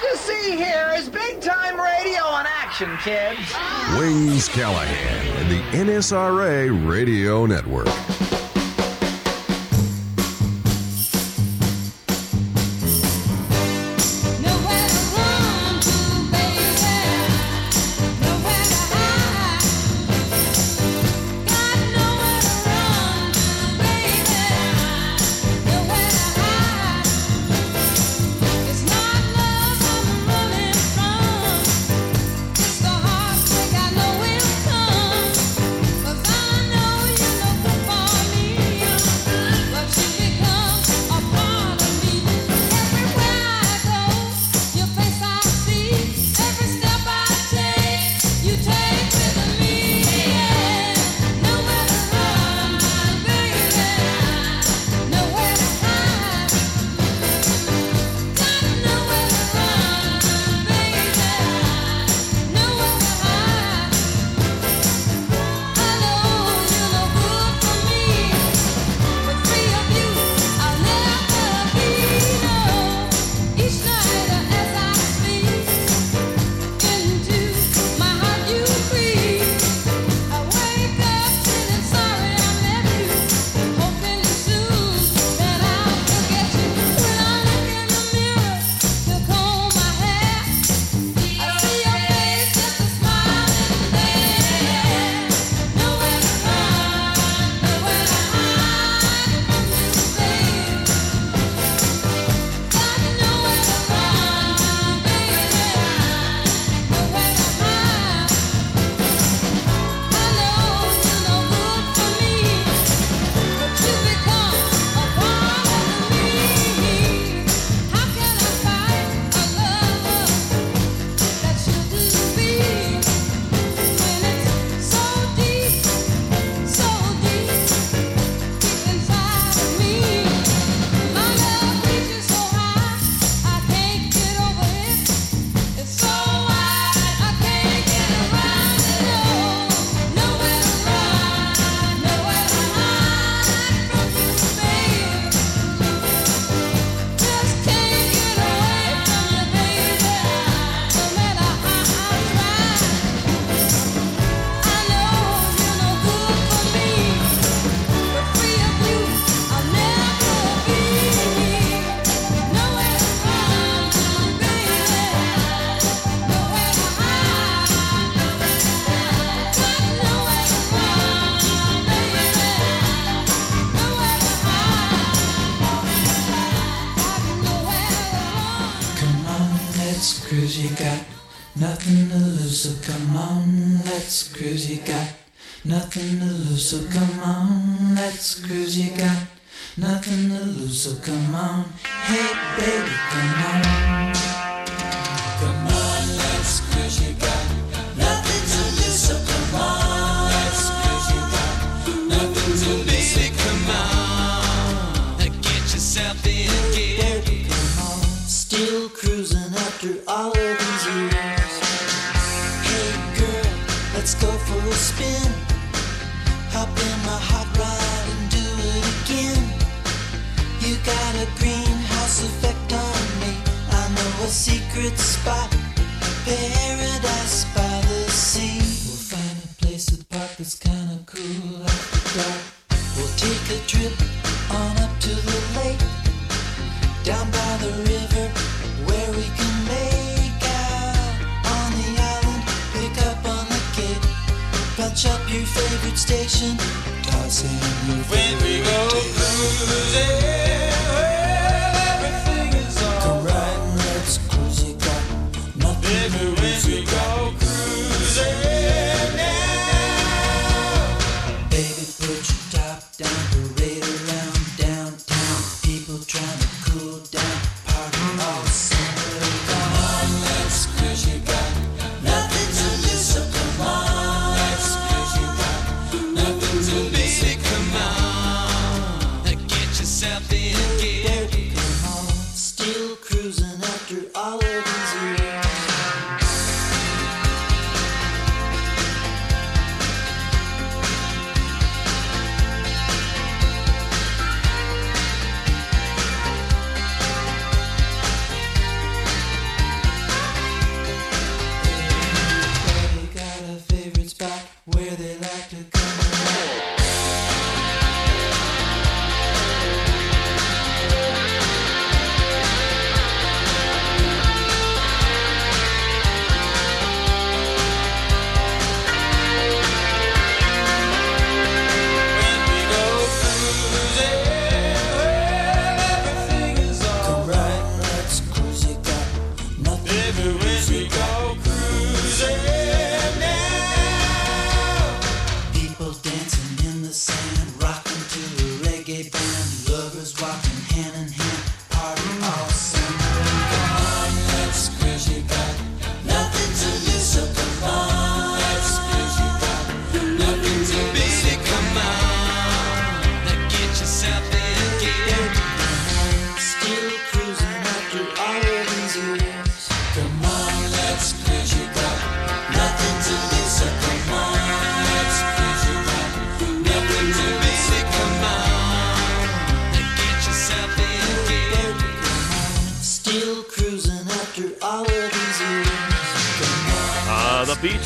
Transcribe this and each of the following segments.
to see here is big time radio in action, kids. Wings Callahan and the NSRA Radio Network.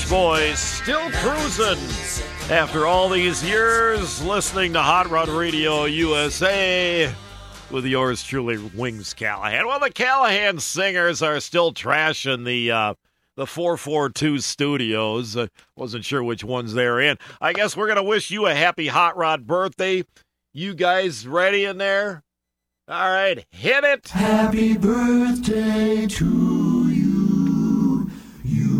Beach Boys still cruising after all these years listening to Hot Rod Radio USA with yours truly, Wings Callahan. Well, the Callahan singers are still trashing the uh, the 442 studios. Uh, wasn't sure which ones they're in. I guess we're going to wish you a happy Hot Rod birthday. You guys ready in there? All right, hit it. Happy birthday to you.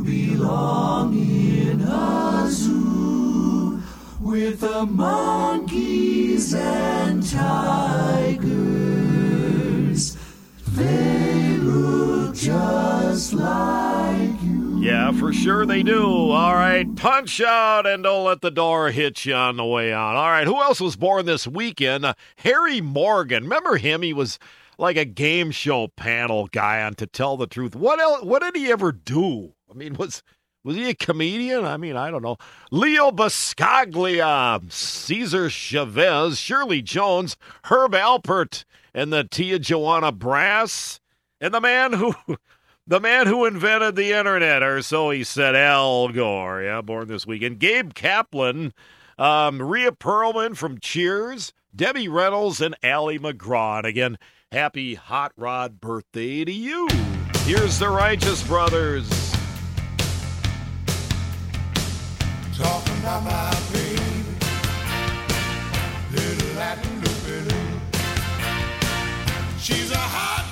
Belong in a zoo with the monkeys and tigers. They look just like you. Yeah, for sure they do. All right, punch out and don't let the door hit you on the way out. All right, who else was born this weekend? Uh, Harry Morgan. Remember him? He was like a game show panel guy on To Tell the Truth. What else? What did he ever do? I mean, was was he a comedian? I mean, I don't know. Leo Buscaglia, Cesar Chavez, Shirley Jones, Herb Alpert, and the Tijuana Brass, and the man who the man who invented the internet, or so he said, Al Gore. Yeah, born this weekend. Gabe Kaplan, um, Rhea Perlman from Cheers, Debbie Reynolds, and Ali MacGraw. And again, happy hot rod birthday to you. Here's the Righteous Brothers. Talking about my baby, little Latin Lupe Lu. She's a hot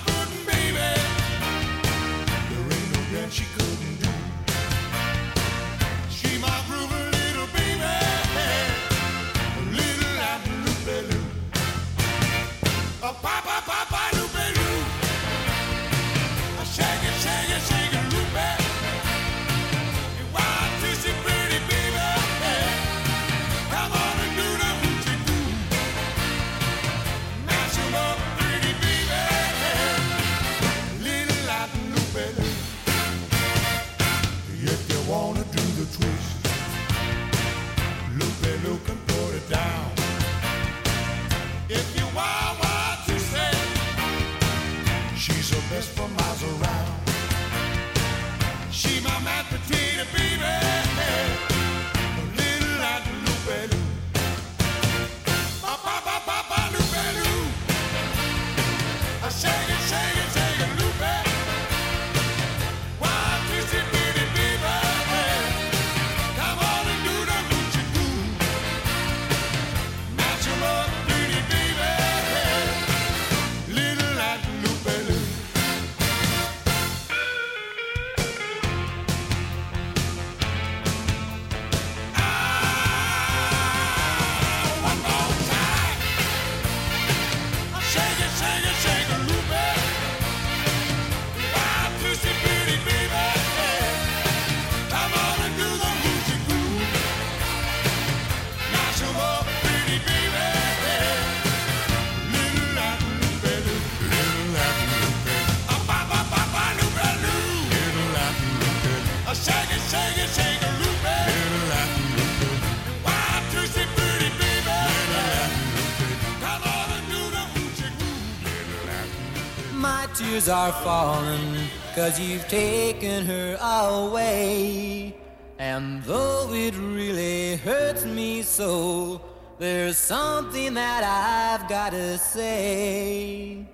are falling, cause you've taken her away. And though it really hurts me so, there's something that I've gotta say.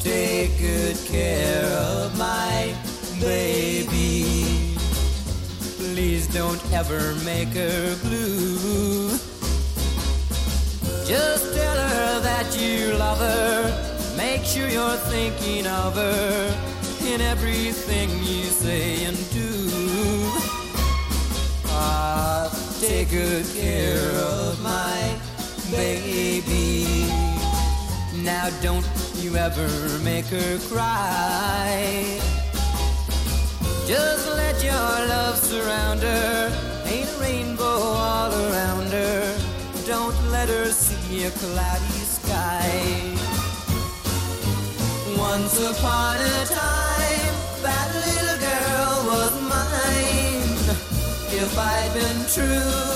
Take good care of my baby. Please don't ever make her blue. Just tell her that you love her. Make sure you're thinking of her in everything you say and do. Ah, take good care of my baby. Now don't you ever make her cry. Just let your love surround her. Ain't a rainbow all around her. Don't let her see a cloudy sky. Once upon a time, that little girl was mine. If I'd been true,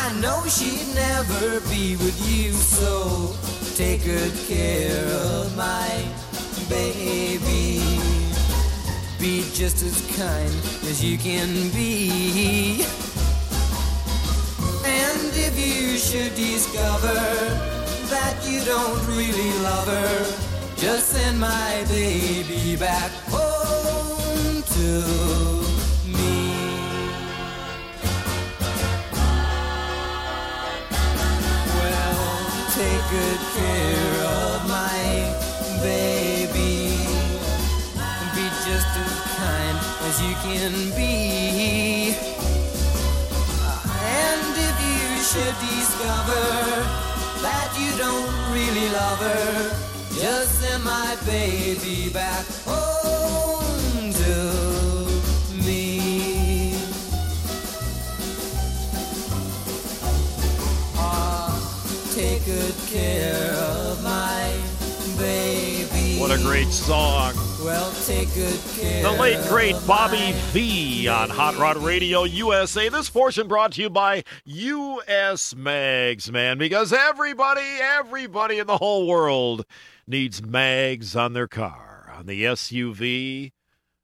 I know she'd never be with you. So take good care of my baby. Be just as kind as you can be. And if you should discover that you don't really love her, just send my baby back home to me. Well, take good care of my baby. Be just as kind as you can be. And if you should discover that you don't really love her, just send my baby back home to me. Ah, take good care of my baby. What a great song. Well, take good care. The late, great Bobby Vee on Hot Rod Radio USA. This portion brought to you by US Mags, man, because everybody, everybody in the whole world needs mags on their car, on the SUV,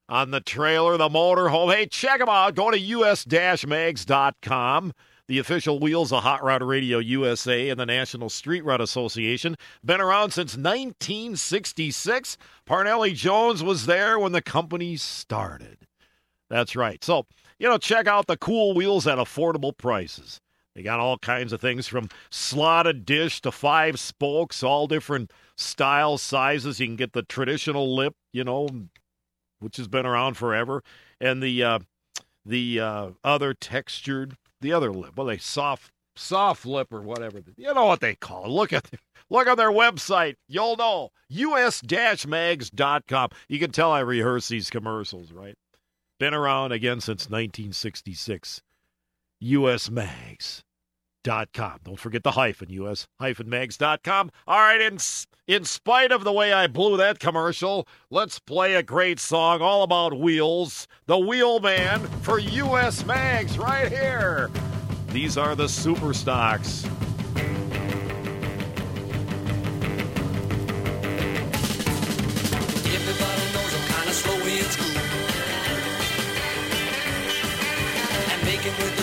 on the trailer, the motorhome. Hey, check them out. Go to us-mags.com. The official wheels of Hot Rod Radio USA and the National Street Rod Association. Been around since 1966. Parnelli Jones was there when the company started. That's right. So, you know, check out the cool wheels at affordable prices. They got all kinds of things from slotted dish to five spokes, all different styles, sizes. You can get the traditional lip, you know, which has been around forever, and the uh, the uh, other textured, the other lip. Well, they soft soft lip or whatever. You know what they call it. Look at look on their website. You'll know. us-mags.com. You can tell I rehearse these commercials, right? Been around again since 1966. usmags.com. Don't forget the hyphen, us hyphen mags.com. All right, in, in spite of the way I blew that commercial, let's play a great song all about wheels. The Wheelman for US Mags right here. These are the super stocks. Everybody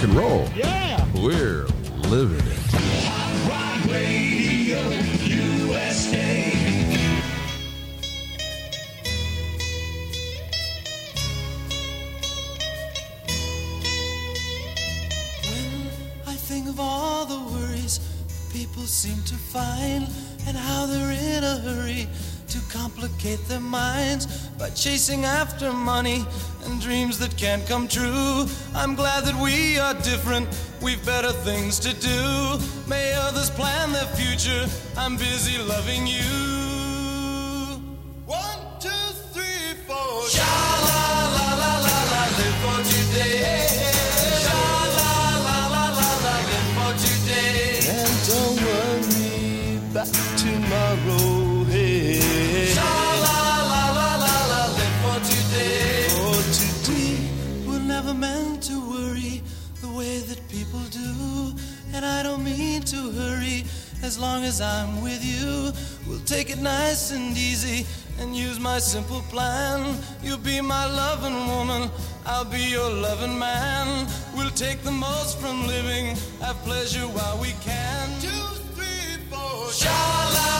rock and roll. Yeah. We're living it. Radio USA. When I think of all the worries people seem to find and how they're in a hurry to complicate their minds by chasing after money and dreams that can't come true. I'm glad that we are different. We've better things to do. May others plan their future. I'm busy loving you. One, two, three, four. Sha la la la la la, live for today. Sha la la la la la, live for today. And don't worry about tomorrow. as long as I'm with you. We'll take it nice and easy and use my simple plan. You'll be my loving woman, I'll be your loving man. We'll take the most from living, have pleasure while we can. Two, three, four, sha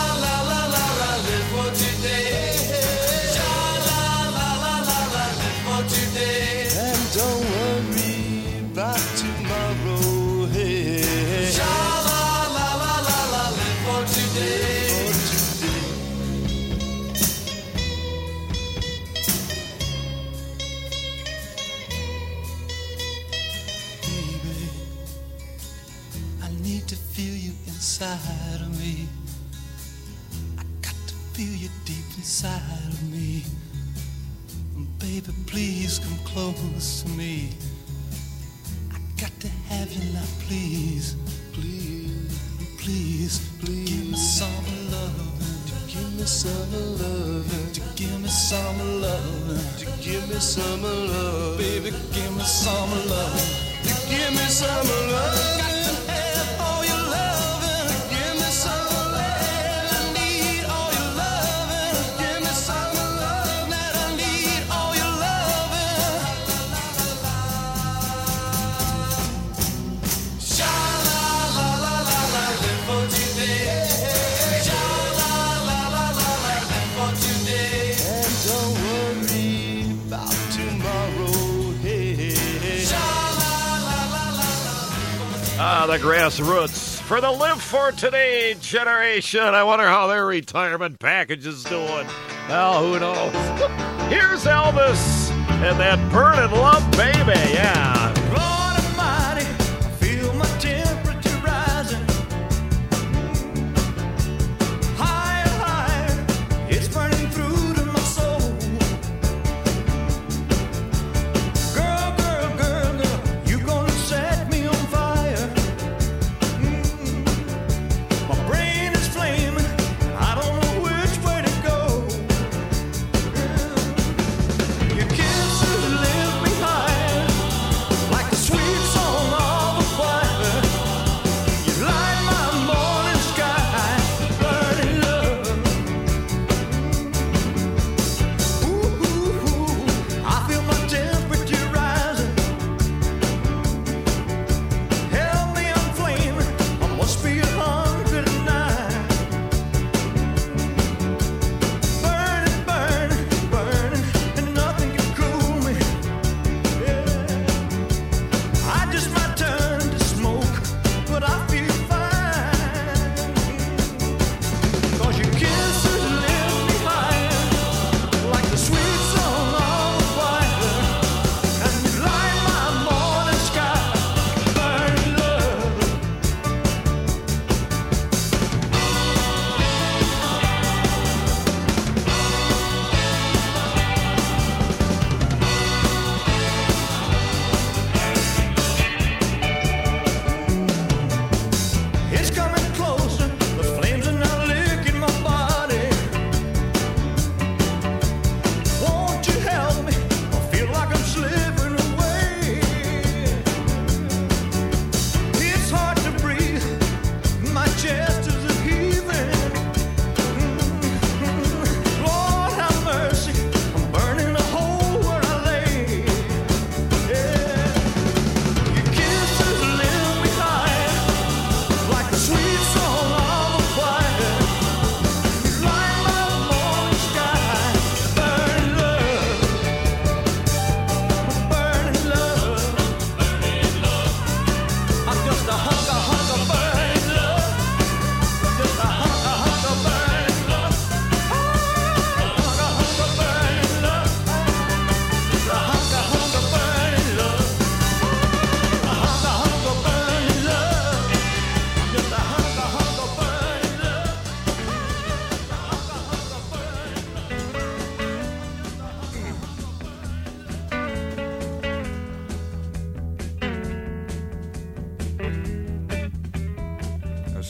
the grassroots for the live for today generation. I wonder how their retirement package is doing. Well, who knows? Here's Elvis and that burning love, baby. Yeah.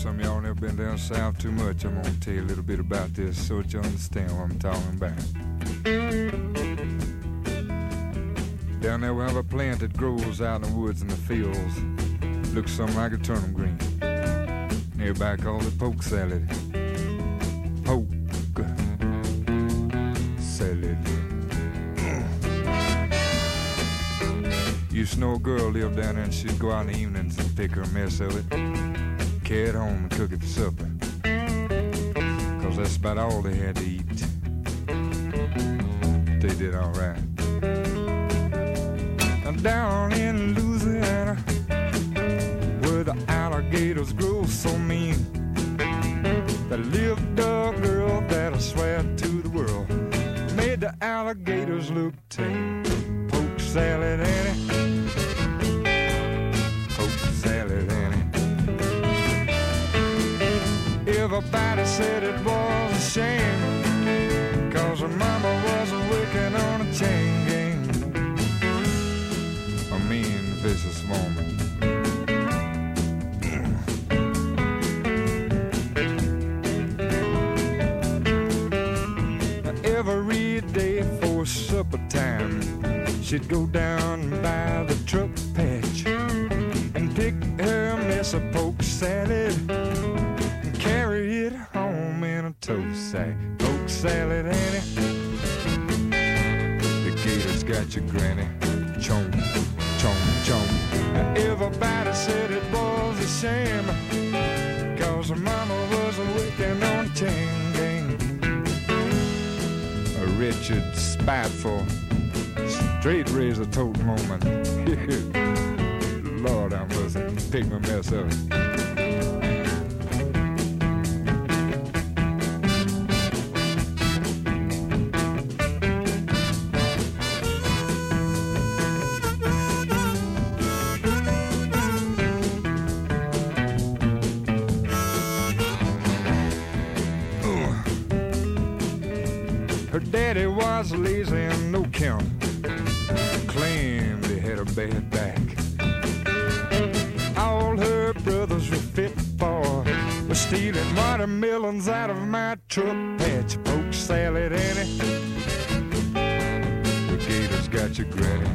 Some of y'all never been down south too much. I'm gonna tell you a little bit about this so that you understand what I'm talking about. Down there we have a plant that grows out in the woods and the fields. Looks something like a turnip green. Nearby everybody calls it poke salad. Poke salad. Used to know a girl lived down there and she'd go out in the evenings and pick her mess of it carry home and cook it for supper. Cause that's about all they had to eat. They did alright. Down in Louisiana, where the alligators grow so mean, there a girl that I swear to the world made the alligators look tame. Poke salad Annie, Everybody said it was a shame, cause her mama was working on a chain gang. A mean, vicious woman. Every day for supper time, she'd go down by the truck patch and pick her mess of poke salad salad, Annie. The gators got your granny. Chomp, chomp, chomp. Everybody said it was a shame. Cause her mama was working on a chain. A wretched, spiteful, straight razor toting woman. Lord, I must pick my mess up. And no count. Claimed he had a bad back. All her brothers were fit for was stealing watermelons out of my truck patch. Poke salad, Annie. The gators got your granny.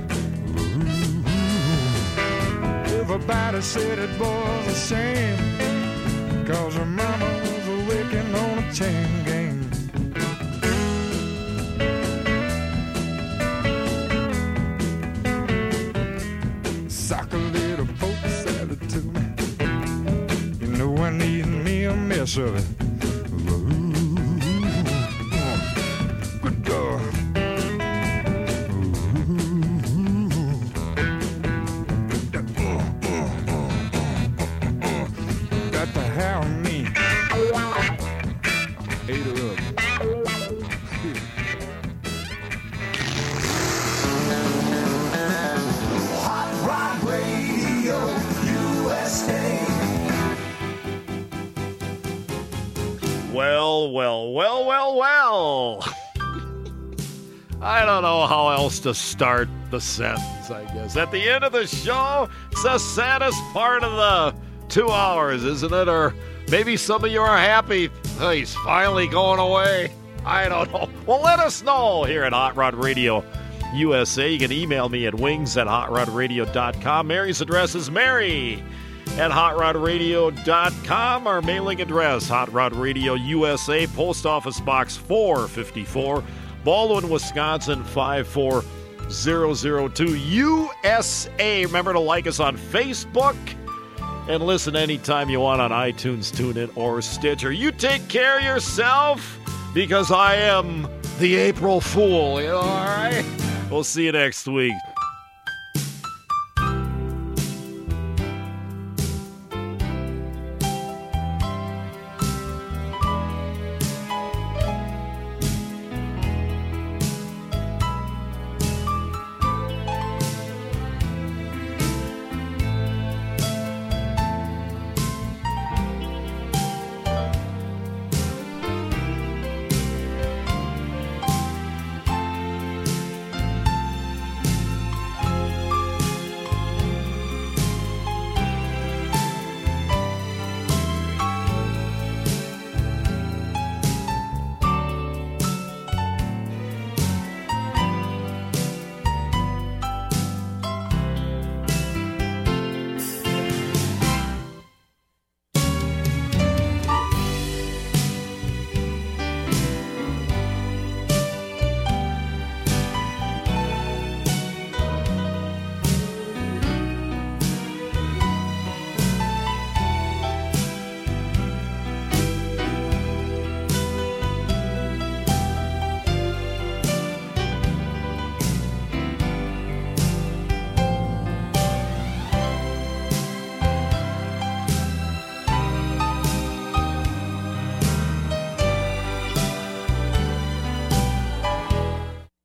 Everybody said it was a shame. Cause her mama was working on a chain gang. Me Well, well, well, well. I don't know how else to start the sentence, I guess. At the end of the show, it's the saddest part of the two hours, isn't it? Or maybe some of you are happy. Oh, he's finally going away. I don't know. Well, let us know here at Hot Rod Radio USA. You can email me at wings at hotrodradio.com. Mary's address is Mary at hotrodradio.com. Our mailing address, Hot Rod Radio USA, Post Office Box 454, Baldwin, Wisconsin 54002, USA. Remember to like us on Facebook and listen anytime you want on iTunes, TuneIn, or Stitcher. You take care of yourself because I am the April Fool. All right? We'll see you next week.